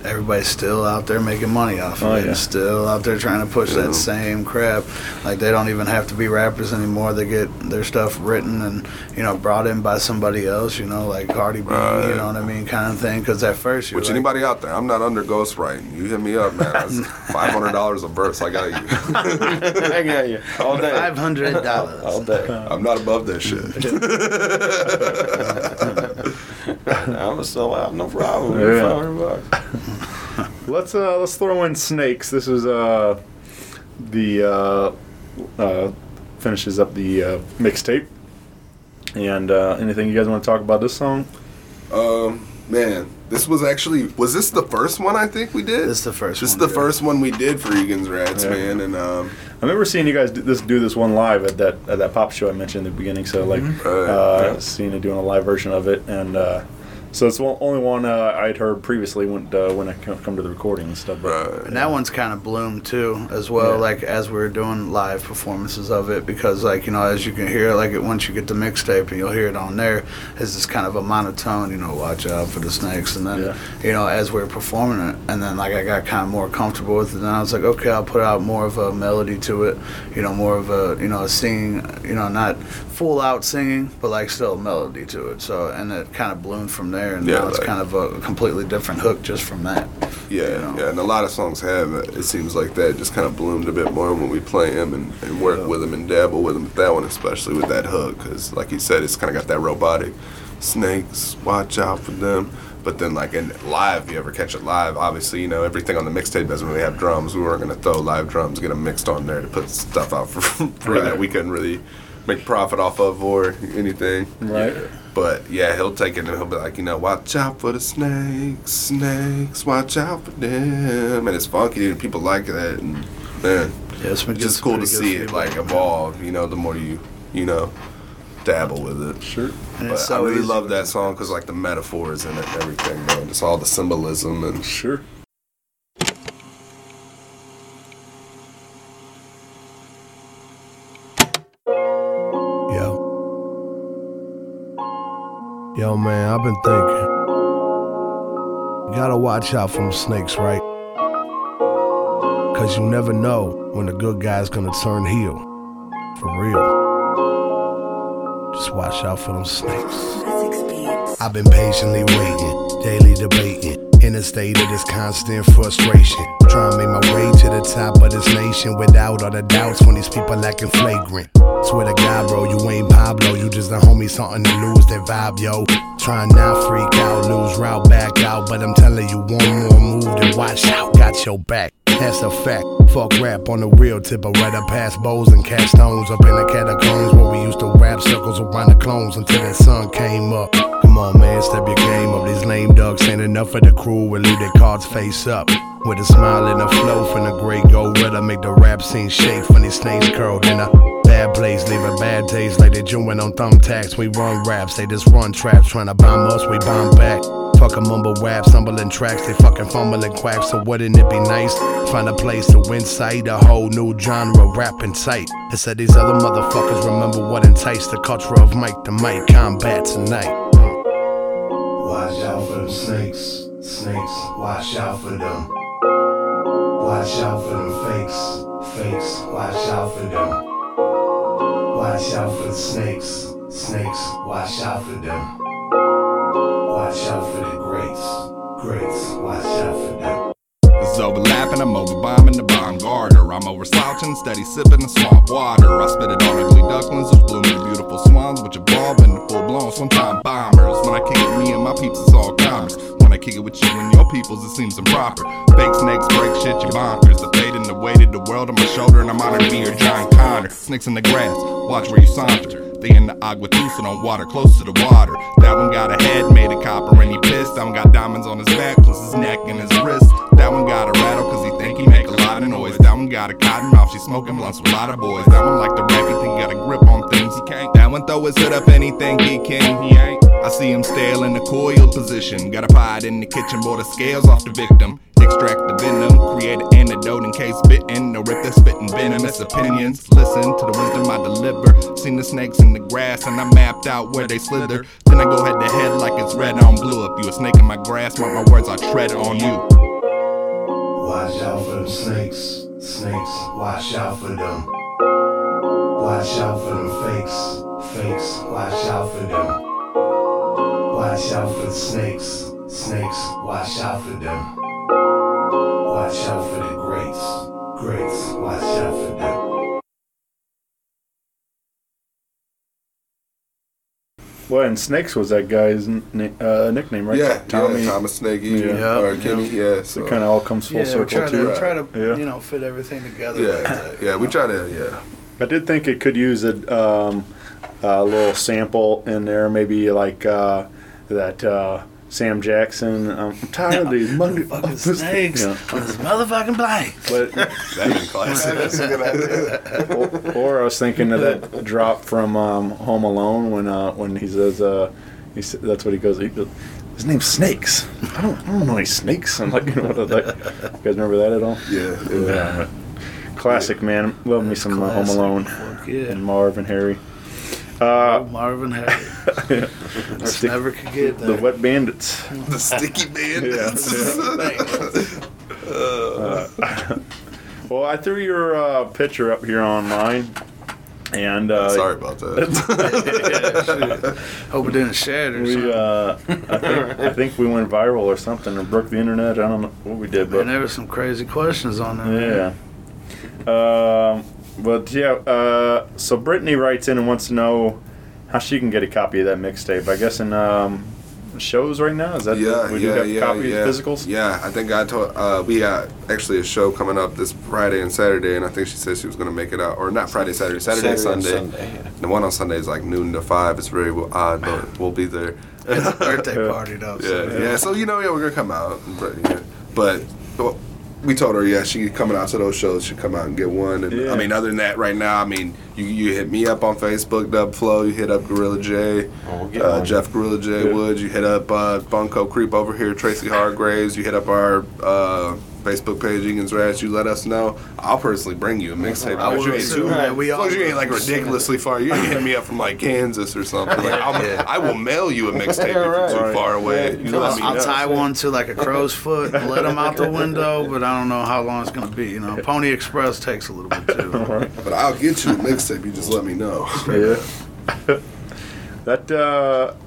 everybody's still out there making money off of Oh, it. yeah. Still out there trying to push Yeah. that same crap. Like they don't even have to be rappers anymore. They get their stuff written and you know brought in by somebody else. You know, like Cardi B. Right. You know what I mean, kind of thing. Because at first you're Which like, anybody out there, I'm not under ghostwriting. You hit me up, man. That's five hundred dollars a verse. I got you. I got you. All day. Five hundred dollars All dollars. day. I'm not above that shit. I'm gonna sell out, no problem. Yeah. 500 bucks. Let's uh let's throw in snakes. This is uh the uh, uh finishes up the uh, mixtape. And uh, anything you guys want to talk about this song? Um, man, this was actually was this the first one I think we did? This is the first This is the yeah. first one we did for Egan's Rats, Yeah. man, and um, I remember seeing you guys do this do this one live at that at that pop show I mentioned in the beginning. So like, Right, uh, yeah. seeing it doing a live version of it, and uh, so it's the only one uh, I'd heard previously when uh, when I come come to the recording and stuff. But right. And that one's kind of bloomed too, as well. Yeah. Like as we were doing live performances of it, because like you know, as you can hear, like it, once you get the mixtape and you'll hear it on there, it's this kind of a monotone. You know, watch out for the snakes, and then Yeah. you know, as we are performing it, and then like I got kind of more comfortable with it, and I was like, okay, I'll put out more of a melody to it. You know, more of a you know a singing. You know, not full out singing, but like still a melody to it. So and it kind of bloomed from there, and Yeah, now it's like- kind of a completely different hook just from that. Yeah, you know? yeah, and a lot of songs have. It It seems like that just kind of bloomed a bit more when we play them and, and work with them and dabble with them. But that one, especially with that hook, because like you said, it's kind of got that robotic. Snakes, watch out for them. But then, like in live, if you ever catch it live, obviously, you know everything on the mixtape doesn't really have drums. We weren't gonna throw live drums, get them mixed on there to put stuff out for free that we couldn't really make profit off of or anything. right. But yeah, he'll take it and he'll be like, you know, watch out for the snakes, snakes, watch out for them. And it's funky and people like that. And man, Yeah, it's it's just cool to see it like evolve, you know, the more you, you know, dabble with it. Sure. And But so I really love that song because like the metaphors in it and everything, man. Just all the symbolism and Sure. Yo, man, I've been thinking. You gotta watch out for them snakes, right? Cause you never know when the good guy's gonna turn heel. For real. Just watch out for them snakes. I've been patiently waiting, daily debating. In a state of this constant frustration. Trying to make my way to the top of this nation without all the doubts when these people acting flagrant. Swear to God, bro, you ain't Pablo. You just a homie, something to lose that vibe, yo. Trying not freak out, lose route, back out. But I'm telling you, one more move, then watch out, got your back. That's a fact. Fuck rap on the real tip, I'd rather pass bows and cast stones up in the catacombs where we used to wrap circles around the clones until the sun came up. Come on, man, step your game up. These lame ducks ain't enough for the crew. We leave their cards face up. With a smile and a flow from the great gold gorilla, make the rap scene shake when these snakes curled in a bad place, leave a bad taste like they chewing on thumbtacks. We run raps, they just run traps, trying to bomb us, we bomb back. Fuck a mumble rap, stumbling tracks, they fucking fumbling quacks. So wouldn't it be nice? Find a place to incite a whole new genre, rapping tight. It said these other motherfuckers remember what enticed the culture of Mike to Mike combat tonight. Watch out for them snakes, snakes, watch out for them. Watch out for them fakes, fakes, watch out for them. Watch out for the snakes, snakes, watch out for them. Watch out for the greats, greats, watch out for them. Overlapping, I'm over bombing the bomb garter. I'm over slouching, steady sipping the swamp water. I spit it on ugly ducklings, which bloom beautiful swans, which evolve into full blown swim time bombers. When I kick it, me and my peeps, it's all commerce. When I kick it with you and your peoples, it seems improper. Fake snakes break shit, you bonkers. The fate and the weight of the world on my shoulder, and I'm honored me or John Connor. Snakes in the grass, watch where you saunter. In the agua so don't water close to the water. That one got a head made of copper and he pissed. That one got diamonds on his back, plus his neck and his wrist. That one got a rattle cause he think he make a lot of noise. That one got a cotton mouth, she smoking blunts with a lot of boys. That one like the think he got a grip on things he can't. That one throw his hood up anything he can, he ain't. I see him stale in the coiled position. Got a pot in the kitchen, boy, the scales off the victim. Extract the venom, create an antidote in case bitten. No rip that spitting venomous opinions. Listen to the wisdom I deliver. Seen the snakes in the grass and I mapped out where they slither. Then I go head to head like it's red on blue. If you a snake in my grass, mark my words, I tread on you. Watch out for them snakes, snakes, watch out for them. Watch out for them fakes, fakes, watch out for them. Watch out for the snakes, snakes, watch out for them. Watch out for the greats, greats, watch out for them. Well, and Snakes was that guy's n- uh, nickname, right? Yeah, Tommy. yeah, Thomas Snakey, Yeah. or Kinney, yeah. So it kind of all comes full yeah, we circle try too. to, try to Yeah. you know, fit everything together. Yeah, like that, yeah, you we know? try to, yeah. I did think it could use a, um, a little sample in there, maybe like uh, that uh, Sam Jackson. Um, I'm tired of these Motherfucking snakes Yeah. with his motherfucking blank. But That'd been classic. That's a good idea. or I was thinking of that drop from um, Home Alone when uh, when he says uh, he sa- that's what he goes. He goes his name's Snakes. I don't, I don't know any snakes. I'm like, you know, what, like, you guys remember that at all? Yeah, yeah. but Classic, man. Love me some uh, Home Alone Fuck yeah. and Marv and Harry. Uh, Marvin Harry. Just Stick- never could get the. Wet Bandits. The sticky band. Uh, well, I threw your uh, picture up here online, and uh, Sorry about that. Hope it didn't shatter. we uh, I, think, I think we went viral or something, or broke the internet. I don't know what we did, but and there were some crazy questions on there. yeah. Um, but yeah, uh, so Brittany writes in and wants to know how she can get a copy of that mixtape. I guess in um, shows right now. Is that Yeah, we yeah, do have yeah, copy yeah. physicals? Yeah, I think I told. Uh, we got actually a show coming up this Friday and Saturday, and I think she said she was gonna make it out, or not Friday, Saturday, Saturday, Saturday Sunday. and Sunday, yeah. The one on Sunday is like noon to five. It's very odd, but we'll be there. It's a birthday party though. Yeah, So yeah. So you know, yeah, we're gonna come out, but yeah. but well, we told her, yeah, she coming out to those shows, she come out and get one. And Yeah. I mean, other than that, right now, I mean, You, you hit me up on Facebook, Dubflow. You hit up Gorilla J, get uh. Jeff Gorilla J Yeah. Woods. You hit up uh, Bunko Creep over here, Tracy Hargraves. You hit up our uh, Facebook page, Egan's Rats. You let us know. I'll personally bring you a mixtape. I As long as you will ain't too, too- man. We as long as you ain't like ridiculously far. You can hit me up from like Kansas or something. Like, I'll, Yeah. I will mail you a mixtape if you're too Right. far away. Yeah, You I'll- I'll tie one to like a crow's foot, and let them out the window, but I don't know how long it's gonna be. You know, Pony Express takes a little bit too. But I'll get you a mixtape. You just let me know. Yeah. that uh, n-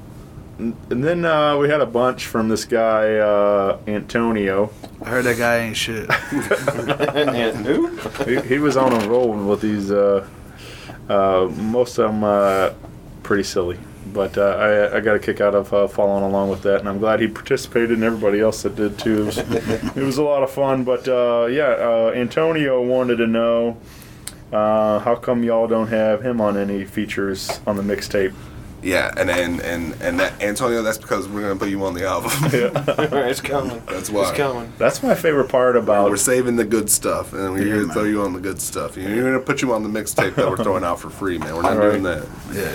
and then uh, we had a bunch from this guy uh, Antonio. I heard that guy ain't shit. and who? he, he was on a roll with these. Uh, uh, most of them uh, pretty silly, but uh, I, I got a kick out of uh, following along with that, and I'm glad he participated, and everybody else that did too. It was, it was a lot of fun. But uh, yeah, uh, Antonio wanted to know uh, how come y'all don't have him on any features on the mixtape. Yeah, and and and and that Antonio, that's because we're gonna put you on the album. Yeah. it's coming. That's why. It's coming. That's my favorite part about. We're saving the good stuff, and we're Yeah, gonna man. throw you on the good stuff. You're gonna put you on the mixtape that we're throwing out for free, man. We're not Right. doing that. Yeah.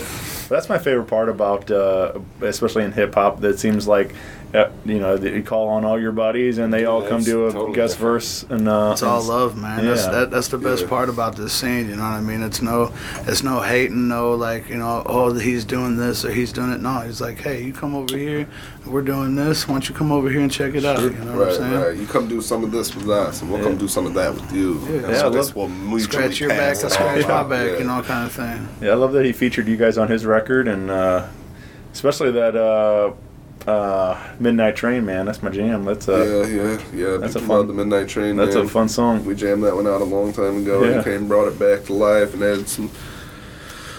That's my favorite part about, uh, especially in hip hop. That seems like, uh, you know, you call on all your buddies and they all come it's do a totally guest different. verse, and uh, It's all love, man. That's that, that's the best Yeah. part about this scene. You know what I mean? It's no, it's no hating, no like you know, oh he's doing this or he's doing it. No, he's like, hey, you come over here, we're doing this. Why don't you come over here and check it out? You know what I'm saying? right. You come do some of this with us, and we'll come do some of that with you. Yeah. And Yeah, so I this love- will Scratch your back, I scratch my back, Yeah. you know, kind of thing. Yeah, I love that he featured you guys on his record, and uh, especially that uh, uh, Midnight Train, man. That's my jam. That's a Yeah, yeah, yeah. That's a People love fun- the Midnight Train. that's man. a fun song. We jammed that one out a long time ago, Yeah. and came brought it back to life, and added some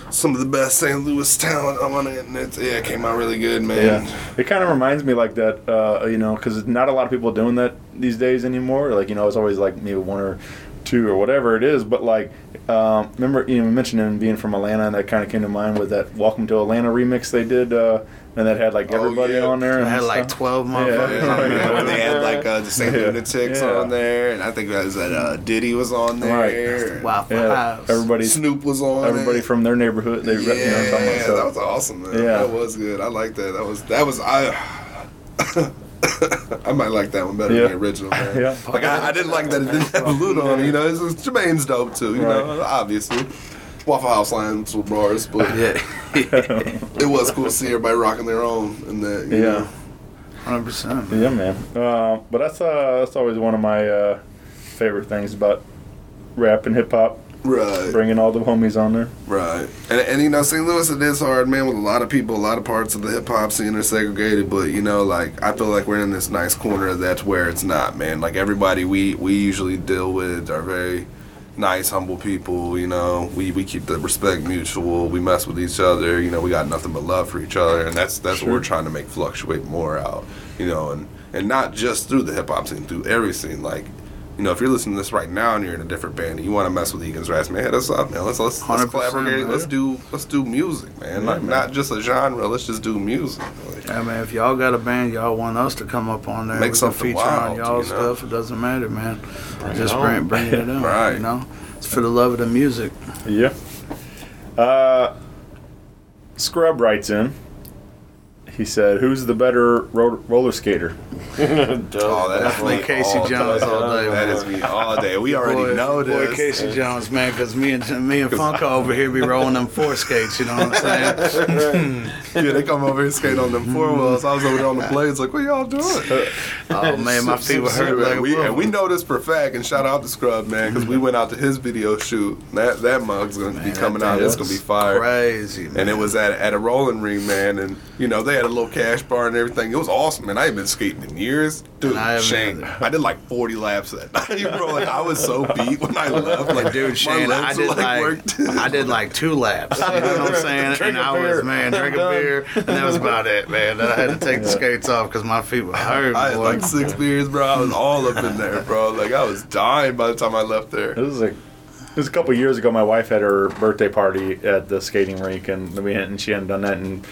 some of the best St. Louis talent on it, and it yeah, it came out really good, man. Yeah, it kind of reminds me like that, uh, you know, because not a lot of people doing that these days anymore. Like, you know, it's always like maybe one or two or whatever it is. But like, um, remember, you know, mentioned him being from Atlanta, and that kind of came to mind with that "Welcome to Atlanta" remix they did, uh, and that had like Oh, everybody yeah. on there. I and had like stuff. twelve Yeah. motherfuckers. Yeah, on there. they had like uh, the St. Yeah. Lunatics Yeah. on there, and I think that was that uh, Diddy was on there. Right. Wow, Yeah, everybody, Snoop was on. everybody it. from their neighborhood. They, yeah, you know, what I'm talking about, so- that was awesome, man. Yeah. that was good. I like that. That was that was I. I might like that one better Yeah. than the original. Man. Yeah. Like I, I didn't like that it didn't have a loot on it. You know, it's, it's Jermaine's dope too. You know, obviously. Waffle House lines with bars, but Yeah, it was cool to see everybody rocking their own and that. you Yeah. know. hundred percent. Yeah, man. Uh, but that's uh, that's always one of my uh, favorite things about rap and hip hop. Right. Bringing all the homies on there. Right. And, and you know, St. Louis, it is hard, man, with a lot of people, a lot of parts of the hip hop scene are segregated, but you know, like, I feel like we're in this nice corner that's where it's not, man. Like, everybody we, we usually deal with are very nice, humble people, you know. We, we keep the respect mutual, we mess with each other, you know, we got nothing but love for each other, and that's that's what we're trying to make fluctuate more out, you know, and, and not just through the hip hop scene, through every scene. Like, you know, if you're listening to this right now and you're in a different band and you want to mess with Egan's Rats, man, hit us up, man. Let's let's, let's collaborate. man. Let's do let's do music, man. Like not just a genre. Let's just do music. Like, Yeah, man. If y'all got a band, y'all want us to come up on there, Make we can something feature on y'all you know? stuff. It doesn't matter, man. Bring Just it bring bring it on. Right. You know, it's for the love of the music. Yeah. Uh, Scrub writes in. He said, "Who's the better ro- roller skater?" oh, that is Definitely me Casey all Jones day. all day, That man. is me all day. We already boy, know this. boy, this. Casey Jones, man, because me and me and Funko over here be rolling them four skates. You know what I'm saying? yeah, they come over here and skate on them four mm-hmm. wheels. I was over there on the blades, like, what y'all doing? oh man, my feet were hurt like we, and we know this for a fact. And shout out to Scrub, man, because we mm-hmm. went out to his video shoot. That that mug's gonna be coming out. It's gonna be fire. Crazy, man. And it was at, at a rolling ring, man. And, you know, they had a little cash bar and everything. It was awesome, man. I haven't been skating in years. Dude, I Shane, either. I did like 40 laps that night, bro. Like, I was so beat when I left. Like, Dude, Shane, I did were, like, worked. I did like two laps. You know what I'm saying? Drink and a I beer. was man, drinking beer, and that was about it, man. Then I had to take the skates off because my feet were hurt. I had boy. like six beers, bro. I was all up in there, bro. Like, I was dying by the time I left there. It was like it was a couple years ago. My wife had her birthday party at the skating rink, and we hadn't, she hadn't done that in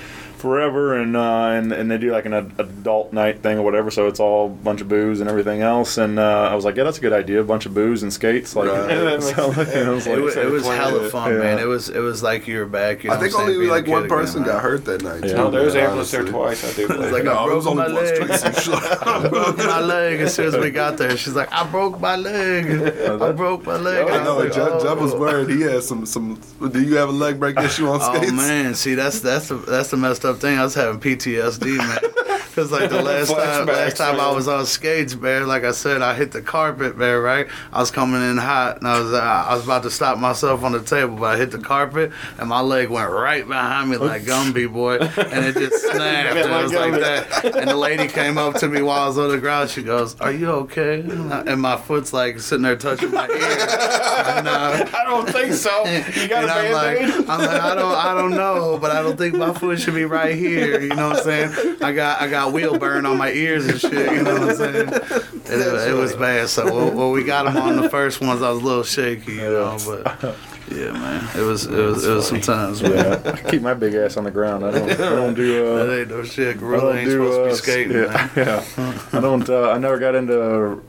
forever, and uh, and and they do like an ad- adult night thing or whatever. So it's all a bunch of booze and everything else. And uh, I was like, yeah, that's a good idea. A bunch of booze and skates. Like, Right. so, you know, it was it was, it was hella fun, Yeah. man. It was it was like you were back. You know I think what saying, only like one kid again, person got hurt that night. Yeah. too, No, there was ambulance there twice. I think. It was like No, I broke was only my once. leg. I broke my leg as soon as we got there. She's like, I broke my leg. I broke my leg. I And know. was like, Jeff, Jeff was "Oh." worried. He had some some. Do you have a leg break issue on skates? Oh man, see that's that's the that's the messed up thing. I was having PTSD, man. Cause like the last time last time I was on skates, man. Like I said, I hit the carpet, man. Right, I was coming in hot, and I was uh, I was about to stop myself on the table, but I hit the carpet, and my leg went right behind me like Gumby boy, and it just snapped. and it was like that. And the lady came up to me while I was on the ground. She goes, "Are you okay?" And I- And my foot's like sitting there touching my ear. And, uh, I don't think so. You got a I'm like. I'm like, I don't, I don't know, but I don't think my foot should be right here. You know what I'm saying? I got, I got wheel burn on my ears and shit. You know what I'm saying? It, it, it was bad. So when, when we got them on the first ones, I was a little shaky, you know. But yeah, man, it was, it was, it was some times. Man. Yeah, I keep my big ass on the ground. I don't, I don't do. Uh, That ain't no shit. I Gorilla don't ain't do, supposed to uh, be skating, yeah, man. yeah. I don't. Uh, I never got into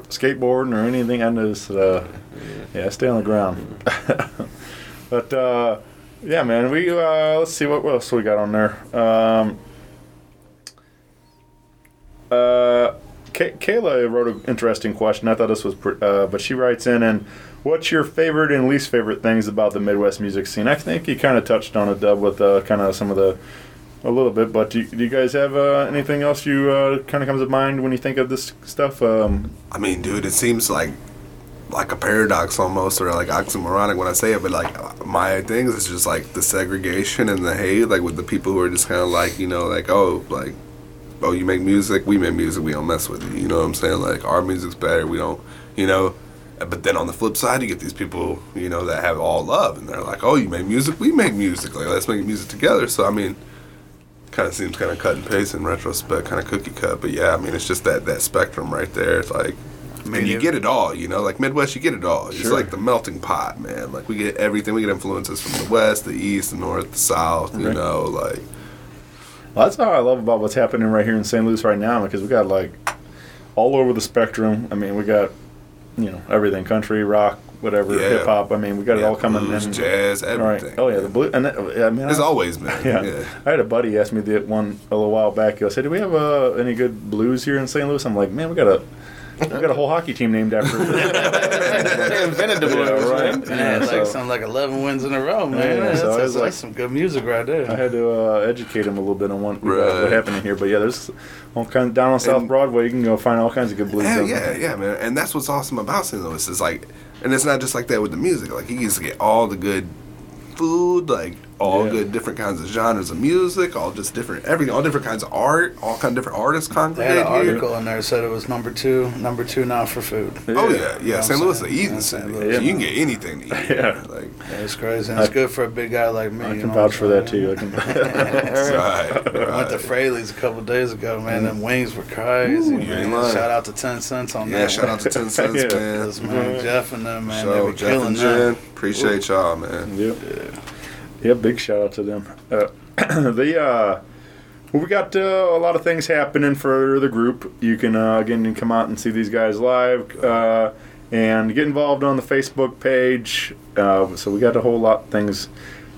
skateboarding or anything. I just, uh, yeah, I stay on the ground. but uh, yeah, man. We uh, let's see what, what else we got on there. Um, uh, Kay- Kayla wrote an interesting question. I thought this was, pre- uh, but she writes in and. What's your favorite and least favorite things about the Midwest music scene? I think you kind of touched on it, Dub, with uh, kind of some of the a little bit, but do you, do you guys have uh, anything else you uh, kind of comes to mind when you think of this stuff? Um, I mean, dude, it seems like like a paradox almost, or like oxymoronic when I say it. But like my things is just like the segregation and the hate, like with the people who are just kind of like you know, like oh, like oh, you make music, we make music, we don't mess with you. You know what I'm saying? Like our music's better, we don't, you know. But then on the flip side, you get these people, you know, that have all love, and they're like, "Oh, you make music, we make music. Like, let's make music together." So, I mean, kind of seems kind of cut and paste in retrospect, kind of cookie cut. But yeah, I mean, it's just that that spectrum right there. It's like, mean, and you get it all, you know, like Midwest, you get it all. It's like the melting pot, man. Like we get everything. We get influences from the West, the East, the North, the South. You Right. know, like well, that's how I love about what's happening right here in St. Louis right now because we got like all over the spectrum. I mean, we got you know everything: country, rock, whatever, Yeah. hip hop. I mean, we got it all coming blues, in. jazz, Right. everything. Oh yeah, the blue. And that, I mean, it's I, always been. Yeah. Yeah. I had a buddy ask me the one a little while back. He said, do we have uh, any good blues here in St. Louis?" I'm like, "Man, we got a we got a whole hockey team named after." They invented the blues, Yeah, right. man. Man, Yeah, it's like so- something like 11 wins in a row, man. Yeah, that's, so that's, was like- that's some good music right there. I had to uh, educate him a little bit on what, Right. what happened here. But yeah, there's all kinds down on South And- Broadway. You can go find all kinds of good blues. Yeah, yeah, there. yeah, man. And that's what's awesome about St. Louis is like, and it's not just like that with the music. Like you used to get all the good food, like all Yeah. good different kinds of genres of music, all just different everything, all different kinds of art, all kind of different artists They had congregate an here. article in there said it was number two, number two now for food. Oh yeah, yeah. know St. Louis is I'm an saying? eating Yeah, city. St. So Louis. you can get anything to eat. Yeah. Like Yeah, it's crazy. And it's good for a big guy like me. I you can know vouch for that too. I can. right, I went to right. Fraley's a couple days ago, man. Mm. Them wings were crazy. Ooh, you ain't man. lying. Shout out to Ten Cents on Yeah, that. shout out to Ten Cents, man. Yes, man. Jeff and them, man. they So were Jeff killing and that. Jen, appreciate y'all, man. Yep. Yeah, big shout out to them. Uh, the uh, well, we got uh, a lot of things happening for the group. You can uh, again come out and see these guys live uh, and get involved on the Facebook page. Uh, so we got a whole lot of things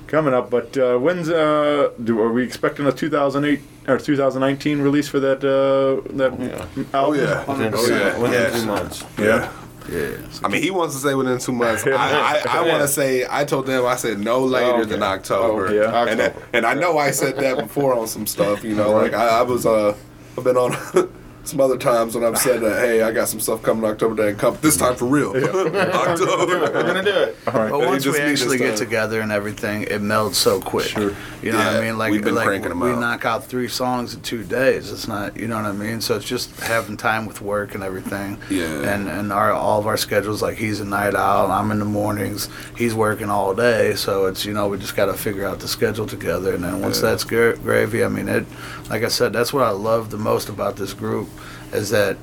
coming up. But uh, when's uh, do are we expecting a 2008 or 2019 release for that uh, that Oh album? yeah, oh yeah, Within yeah. two months. Yeah. Yeah. I mean, he wants to say within two months. I, I, I want to say. I told them I said no later Okay. than October. Oh, yeah. and that- and I know I said that before on some stuff. You know, like I, I was uh, I've been on some other times when I've said that. Hey, I got some stuff coming October that ain't come this time for real. Yeah. October. We're gonna do it. All right. But They once just we need actually get together and everything, it melds so quick. Sure. You know what I mean? Like, we've been like cranking 'em we out. knock out three songs in two days. It's not, you know what I mean? So it's just having time with work and everything. Yeah. And and our all of our schedules, like he's a night owl, I'm in the mornings, he's working all day. So it's you know we just got to figure out the schedule together. And then once Yeah. that's gra- gravy, I mean it. Like I said, that's what I love the most about this group, is that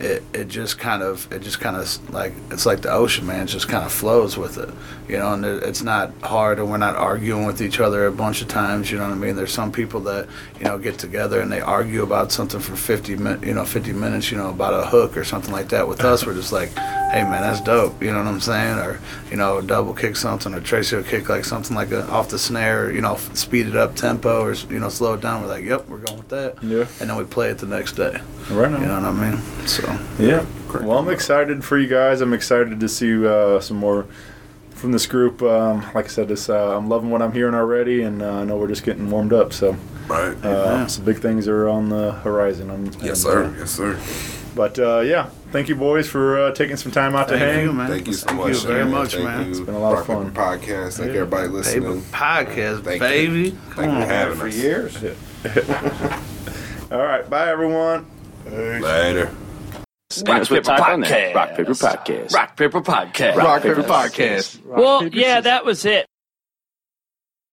it, it just kind of it just kind of like it's like the ocean man it just kind of flows with it you know and it, it's not hard and we're not arguing with each other a bunch of times you know what i mean? There's some people that you know get together and they argue about something for 50 min, you know 50 minutes you know about a hook or something like that with us. We're just like hey man that's dope you know what i'm saying? Or you know double kick something or tracy will kick like something like a, off the snare you know f- speed it up tempo or you know slow it down. We're like yep we're going with that. Yeah. and then we play it the next day. Right on. you know what i mean? So Yeah. Well, I'm excited for you guys. I'm excited to see uh, some more from this group. Um, like I said, this, uh, I'm loving what I'm hearing already, and uh, I know we're just getting warmed up. So, Right. uh, some big things are on the horizon. I'm, Yes, and, sir. uh, Yes, sir. but uh, yeah, thank you, boys, for uh, taking some time out to hang. you, man. Thank you so Thank much. you very Shane. much, Thank man. You. It's been a lot of Rock Paper fun. Podcast. Thank Yeah. everybody Paper listening. podcast, Thank you. baby. Thank Come you on. for having For us. years. All right, bye, everyone. Later. That's what type on there. Rock Paper Podcast. Rock Paper Podcast. Rock Paper Podcast. Well, yeah, that was it.